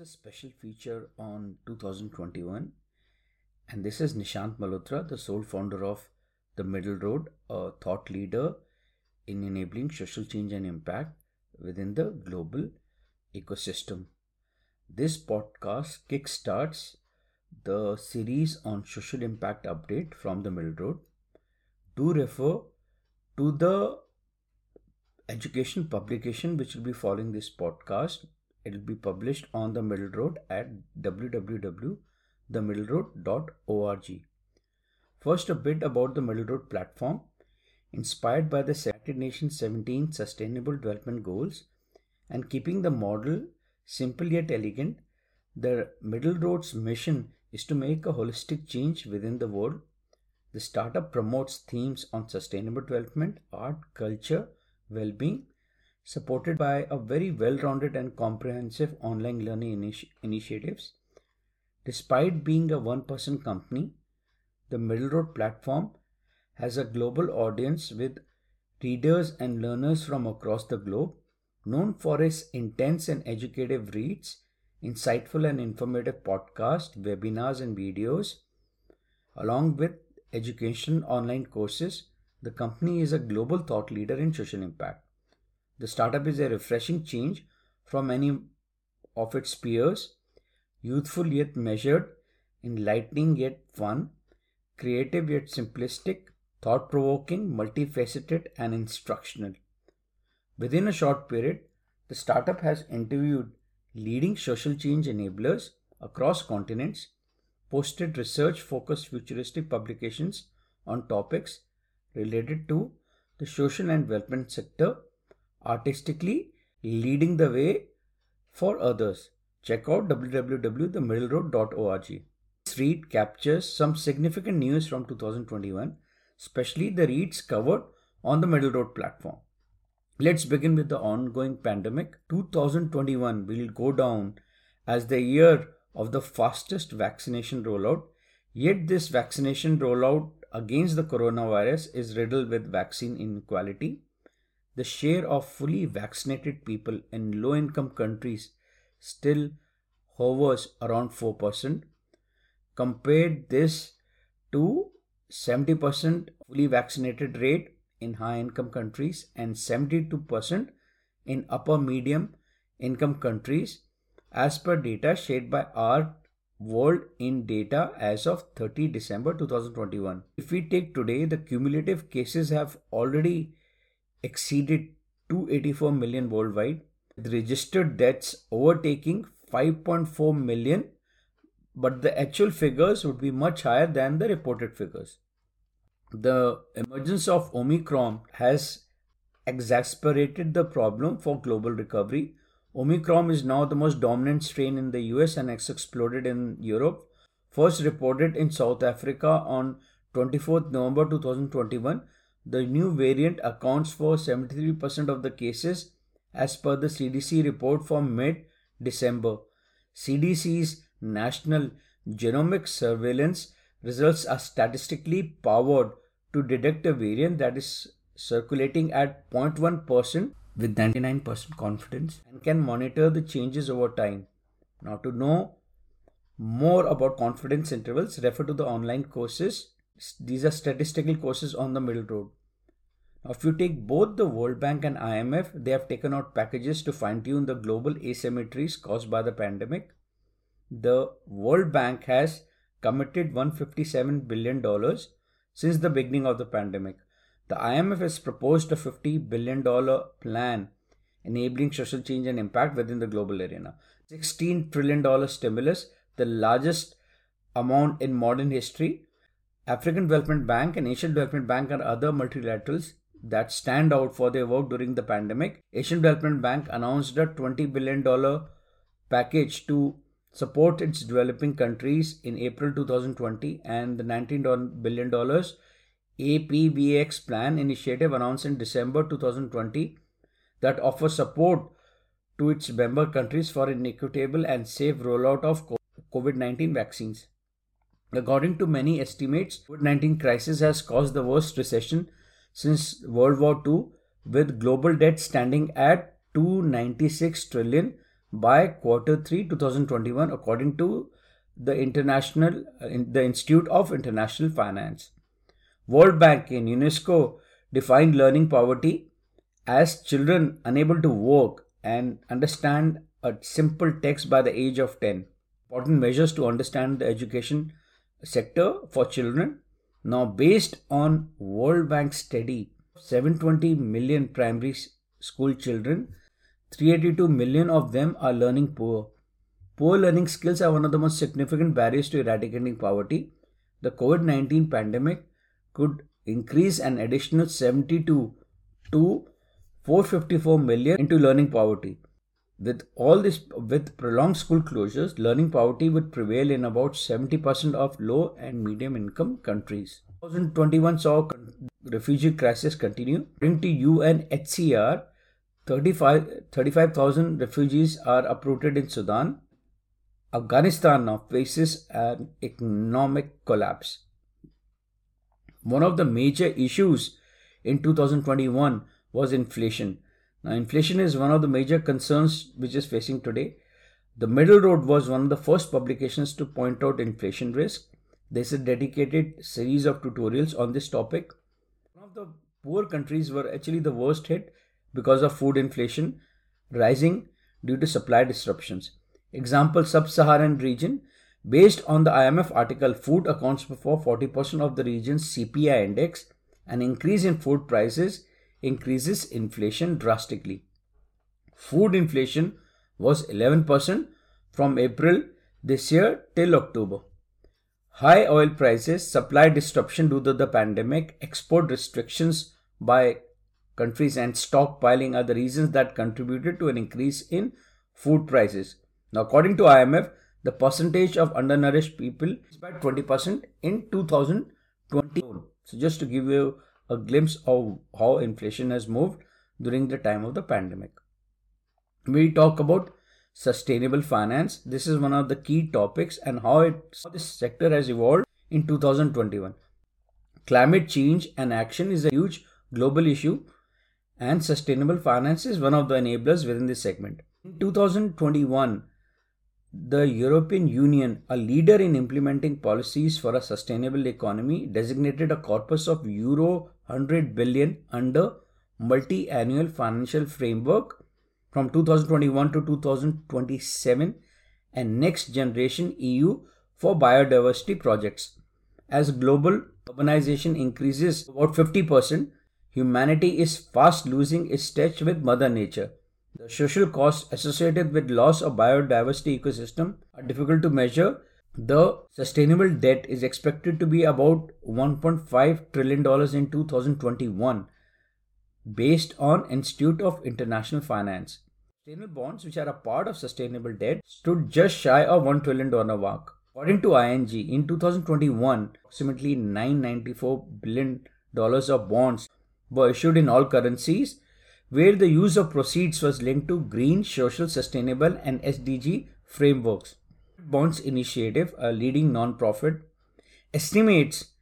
is a special feature on 2021, and this is Nishant Malhotra, the sole founder of The Middle Road, a thought leader in enabling social change and impact within the global ecosystem. This podcast kickstarts the series on social impact update from The Middle Road. Do refer to the education publication which will be following this podcast it will be published on the middle road at www.themiddleroad.org first a bit about the middle road platform. Inspired by the united nations 17 sustainable development goals and keeping the model simple yet elegant the middle road's mission is to make a holistic change within the world. The startup promotes themes on sustainable development art culture well being, supported by a very well rounded and comprehensive online learning initi- initiatives. Despite being a one person company, the Middle Road platform has a global audience with readers and learners from across the globe, known for its intense and educative reads, insightful and informative podcasts, webinars, and videos, along with education online courses the company is a global thought leader in social impact. The startup is a refreshing change from many of its peers, youthful yet measured, enlightening yet fun, creative yet simplistic, thought provoking, multifaceted, and instructional. Within a short period, the startup has interviewed leading social change enablers across continents, posted research focused futuristic publications on topics related to the social and development sector, artistically leading the way for others. Check out www.themiddleroad.org. This read captures some significant news from 2021, especially the reads covered on the Middle Road platform. Let's begin with the ongoing pandemic. 2021 will go down as the year of the fastest vaccination rollout. Yet, this vaccination rollout against the coronavirus is riddled with vaccine inequality. The share of fully vaccinated people in low income countries still hovers around 4%. Compare this to 70% fully vaccinated rate in high income countries and 72% in upper medium income countries as per data shared by our world in data as of 30 December 2021. If we take today, the cumulative cases have already exceeded 284 million worldwide, with registered deaths overtaking 5.4 million, but the actual figures would be much higher than the reported figures. The emergence of Omicron has exacerbated the problem for global recovery Omicron is now the most dominant strain in the US and has exploded in Europe. First reported in South Africa on 24th November 2021, the new variant accounts for 73% of the cases as per the CDC report from mid December. CDC's National Genomic Surveillance results are statistically powered to detect a variant that is circulating at 0.1% with 99% confidence and can monitor the changes over time. Now, to know more about confidence intervals, refer to the online courses. These are statistical courses on the middle road. If you take both the World Bank and IMF, they have taken out packages to fine tune the global asymmetries caused by the pandemic. The World Bank has committed $157 billion since the beginning of the pandemic. The IMF has proposed a $50 billion plan enabling social change and impact within the global arena. $16 trillion stimulus, the largest amount in modern history. African Development Bank and Asian Development Bank and other multilaterals that stand out for their work during the pandemic. Asian Development Bank announced a $20 billion package to support its developing countries in April 2020 and the $19 billion APVAX plan initiative announced in December 2020 that offers support to its member countries for an equitable and safe rollout of COVID 19 vaccines. According to many estimates, COVID 19 crisis has caused the worst recession since World War II, with global debt standing at 296 trillion, by quarter 3 2021 according to the international uh, the institute of international finance. World bank and unesco defined learning poverty as children unable to work and understand a simple text by the age of 10 important measures to understand the education sector for children now based on world bank study 720 million primary school children 382 million of them are learning poor. Poor learning skills are one of the most significant barriers to eradicating poverty. The COVID 19 pandemic could increase an additional 72 to 454 million into learning poverty. With all this, with prolonged school closures, learning poverty would prevail in about 70% of low and medium income countries. 2021 saw refugee crisis continue. According to UNHCR, 35,000 refugees are uprooted in Sudan. Afghanistan now faces an economic collapse. One of the major issues in 2021 was inflation. Now, inflation is one of the major concerns which is facing today. The Middle Road was one of the first publications to point out inflation risk. There's a dedicated series of tutorials on this topic. One of the poor countries were actually the worst hit because of food inflation rising due to supply disruptions. Example Sub-Saharan region based on the IMF article food accounts for 40% of the region's CPI index an increase in food prices increases inflation drastically. Food inflation was 11% from April this year till October. High oil prices, supply disruption due to the pandemic, export restrictions by countries and stockpiling are the reasons that contributed to an increase in food prices. Now, according to IMF, the percentage of undernourished people is by 20% in 2020. So, just to give you a glimpse of how inflation has moved during the time of the pandemic. We talk about sustainable finance. This is one of the key topics and how, it, how this sector has evolved in 2021. Climate change and action is a huge global issue and sustainable finance is one of the enablers within this segment. In 2021, the European Union, a leader in implementing policies for a sustainable economy, designated a corpus of euro 100 billion under multi-annual financial framework from 2021 to 2027 and next generation EU for biodiversity projects. As global urbanization increases about 50%, humanity is fast losing its touch with Mother Nature. The social costs associated with loss of biodiversity ecosystem are difficult to measure. The sustainable debt is expected to be about 1.5 trillion dollars in 2021 based on Institute of International Finance. Sustainable bonds which are a part of sustainable debt stood just shy of 1 trillion dollar mark. According to ING, in 2021, approximately 994 billion dollars of bonds were issued in all currencies, where the use of proceeds was linked to green, social, sustainable, and SDG frameworks. Bonds Initiative, a leading non-profit, estimates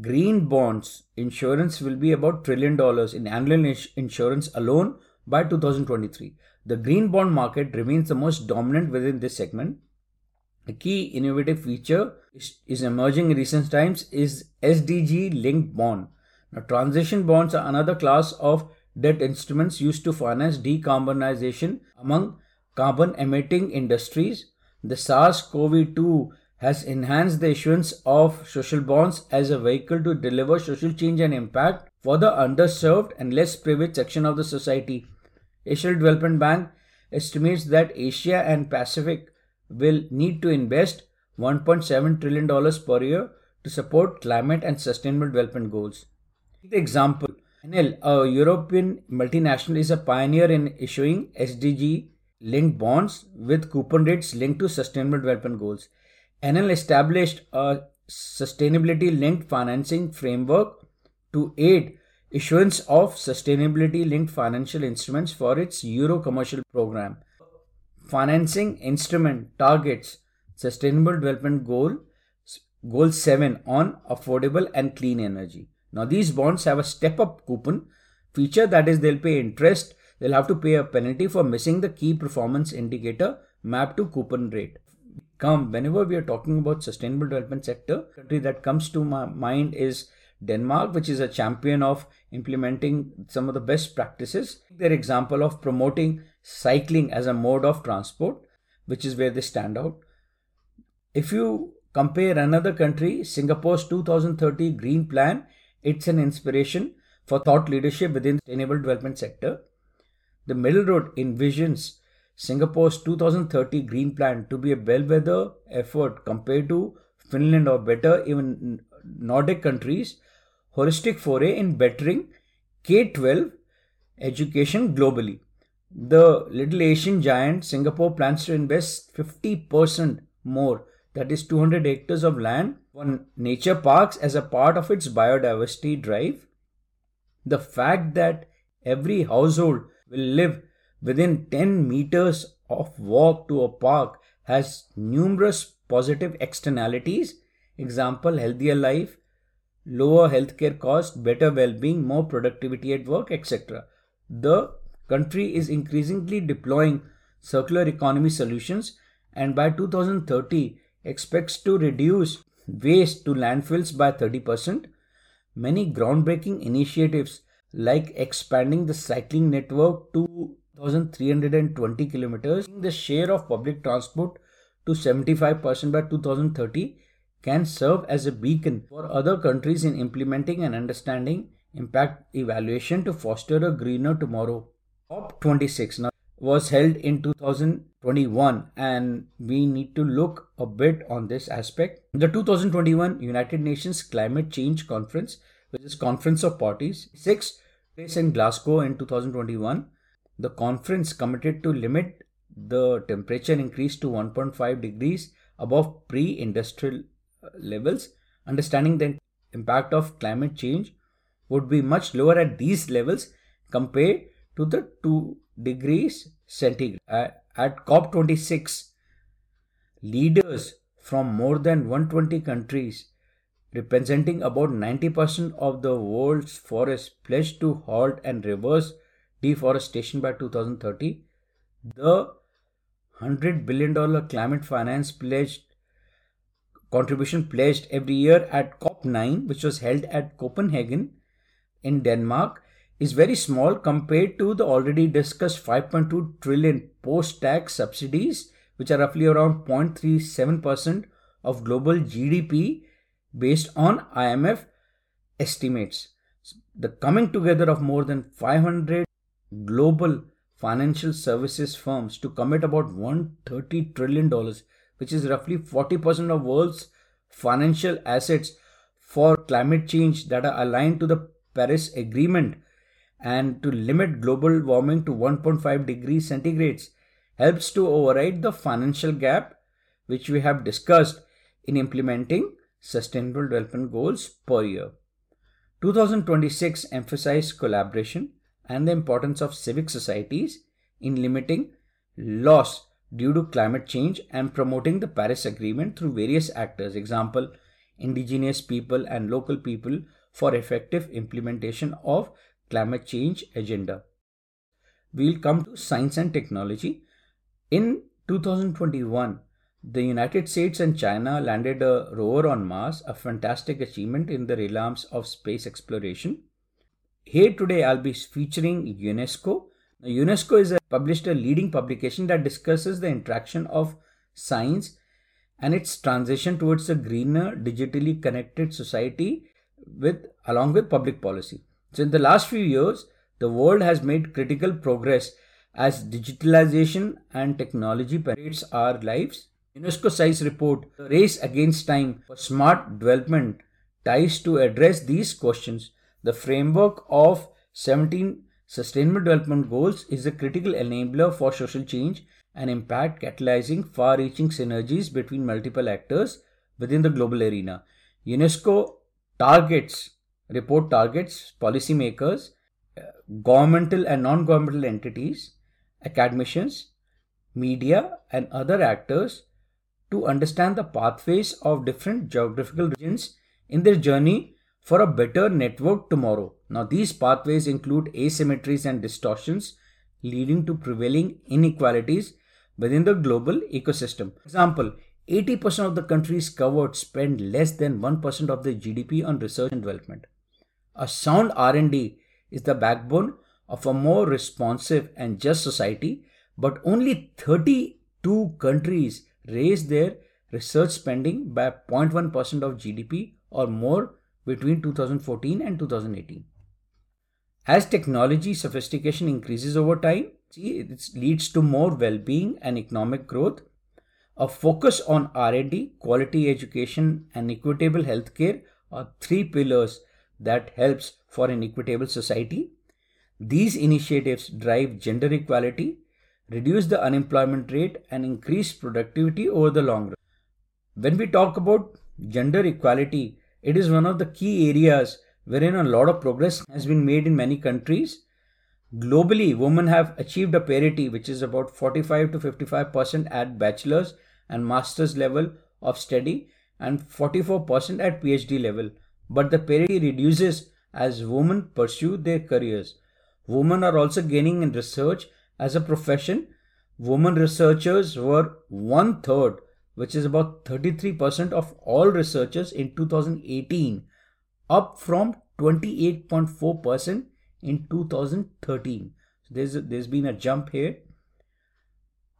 green bonds issuance will be about trillion dollars in annual issuance alone by 2023. The green bond market remains the most dominant within this segment. A key innovative feature is, emerging in recent times is SDG linked bond now, transition bonds are another class of debt instruments used to finance decarbonization among carbon emitting industries. The SARS CoV 2 has enhanced the issuance of social bonds as a vehicle to deliver social change and impact for the underserved and less privileged section of the society. Asian Development Bank estimates that Asia and Pacific will need to invest $1.7 trillion per year to support climate and sustainable development goals. The example Enel, a European multinational, is a pioneer in issuing SDG linked bonds with coupon rates linked to sustainable development goals. Enel established a sustainability linked financing framework to aid issuance of sustainability linked financial instruments for its Euro commercial program. Financing instrument targets sustainable development goal goal 7 on affordable and clean energy. Now these bonds have a step up coupon feature that is they'll pay interest they'll have to pay a penalty for missing the key performance indicator mapped to coupon rate. Come, whenever we are talking about sustainable development sector, country that comes to my mind is Denmark, which is a champion of implementing some of the best practices. Their example of promoting cycling as a mode of transport, which is where they stand out. If you compare another country, Singapore's 2030 Green Plan, it's an inspiration for thought leadership within the sustainable development sector. The Middle Road envisions Singapore's 2030 Green Plan to be a bellwether effort compared to Finland or better, even Nordic countries, holistic foray in bettering K 12 education globally. The little Asian giant Singapore plans to invest 50% more, that is 200 hectares of land, on nature parks as a part of its biodiversity drive. The fact that every household will live within 10 meters of walk to a park has numerous positive externalities. Example, healthier life, lower healthcare cost, better well-being, more productivity at work, etc. The country is increasingly deploying circular economy solutions and by 2030 expects to reduce waste to landfills by 30%. Many groundbreaking initiatives like expanding the cycling network to 1320 kilometers, the share of public transport to 75% by 2030 can serve as a beacon for other countries in implementing and understanding impact evaluation to foster a greener tomorrow. COP26 now was held in 2021 and we need to look a bit on this aspect. The 2021 United Nations Climate Change Conference, which is Conference of Parties, six place in Glasgow in 2021. The conference committed to limit the temperature increase to 1.5 degrees above pre-industrial uh, levels, understanding the impact of climate change would be much lower at these levels compared to the 2 degrees centigrade. at COP26, leaders from more than 120 countries representing about 90% of the world's forests pledged to halt and reverse deforestation by 2030. The $100 billion climate finance pledged contribution pledged every year at COP9, which was held at Copenhagen in Denmark, is very small compared to the already discussed 5.2 trillion post tax subsidies, which are roughly around 0.37% of global GDP based on IMF estimates. The coming together of more than 500 global financial services firms to commit about 130 trillion dollars which is roughly 40% of world's financial assets for climate change that are aligned to the Paris Agreement and to limit global warming to 1.5 degrees centigrades helps to override the financial gap which we have discussed in implementing sustainable development goals per year. 2026 emphasized collaboration and the importance of civic societies in limiting loss due to climate change and promoting the Paris Agreement through various actors, example, indigenous people and local people for effective implementation of climate change agenda. We'll come to science and technology. In 2021, the United States and China landed a rover on Mars, a fantastic achievement in the realms of space exploration. Here today I'll be featuring UNESCO UNESCO is a, published a leading publication that discusses the interaction of science and its transition towards a greener, digitally connected society with along with public policy. So in the last few years, the world has made critical progress as digitalization and technology penetrates our lives. UNESCO Science report, The Race Against Time for Smart Development, ties to address these questions. The framework of 17 Sustainable Development Goals is a critical enabler for social change and impact, catalyzing far reaching synergies between multiple actors within the global arena. UNESCO targets, report targets policymakers, uh, governmental and non governmental entities, academicians, media, and other actors to understand the pathways of different geographical regions in their journey for a better network tomorrow. Now, these pathways include asymmetries and distortions leading to prevailing inequalities within the global ecosystem. Example 80% of the countries covered spend less than 1% of their GDP on research and development. A sound R&D is the backbone of a more responsive and just society, but only 32 countries raised their research spending by 0.1% of GDP or more between 2014 and 2018. As technology sophistication increases over time, it leads to more well-being and economic growth. A focus on R&D, quality education, and equitable healthcare are three pillars that helps for an equitable society. These initiatives drive gender equality, reduce the unemployment rate, and increase productivity over the long run. When we talk about gender equality, it is one of the key areas wherein a lot of progress has been made in many countries. Globally, women have achieved a parity which is about 45 to 55% at bachelor's and master's level of study and 44% at PhD level. But the parity reduces as women pursue their careers. Women are also gaining in research as a profession. Women researchers were one third, which is about 33% of all researchers in 2018 up from 28.4% in 2013. So there's, there's been a jump here.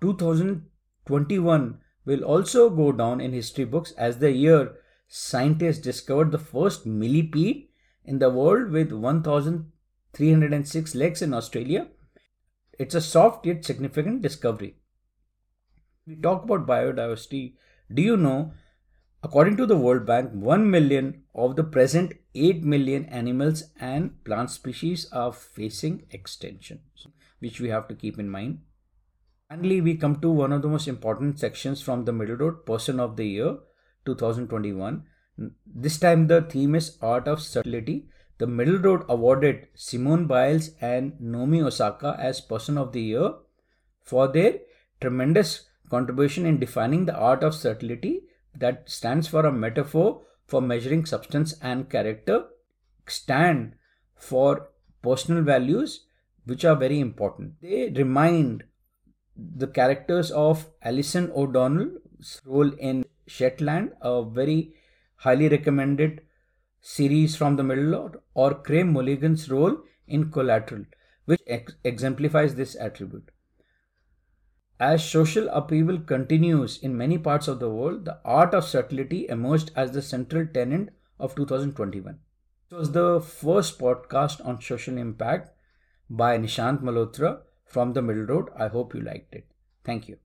2021 will also go down in history books as the year scientists discovered the first millipede in the world with 1306 legs in Australia. It's a soft yet significant discovery. We talk about biodiversity. Do you know According to the World Bank, 1 million of the present 8 million animals and plant species are facing extinction, which we have to keep in mind. Finally, we come to one of the most important sections from the Middle Road Person of the Year 2021. This time, the theme is Art of Subtlety. The Middle Road awarded Simone Biles and Naomi Osaka as Person of the Year for their tremendous contribution in defining the art of subtlety that stands for a metaphor for measuring substance and character, stand for personal values which are very important. They remind the characters of Alison O'Donnell's role in Shetland, a very highly recommended series from the Middle Road, or Carey Mulligan's role in Collateral, which ex- exemplifies this attribute. As social upheaval continues in many parts of the world, the art of subtlety emerged as the central tenet of 2021. This was the first podcast on social impact by Nishant Malhotra from the Middle Road. I hope you liked it. Thank you.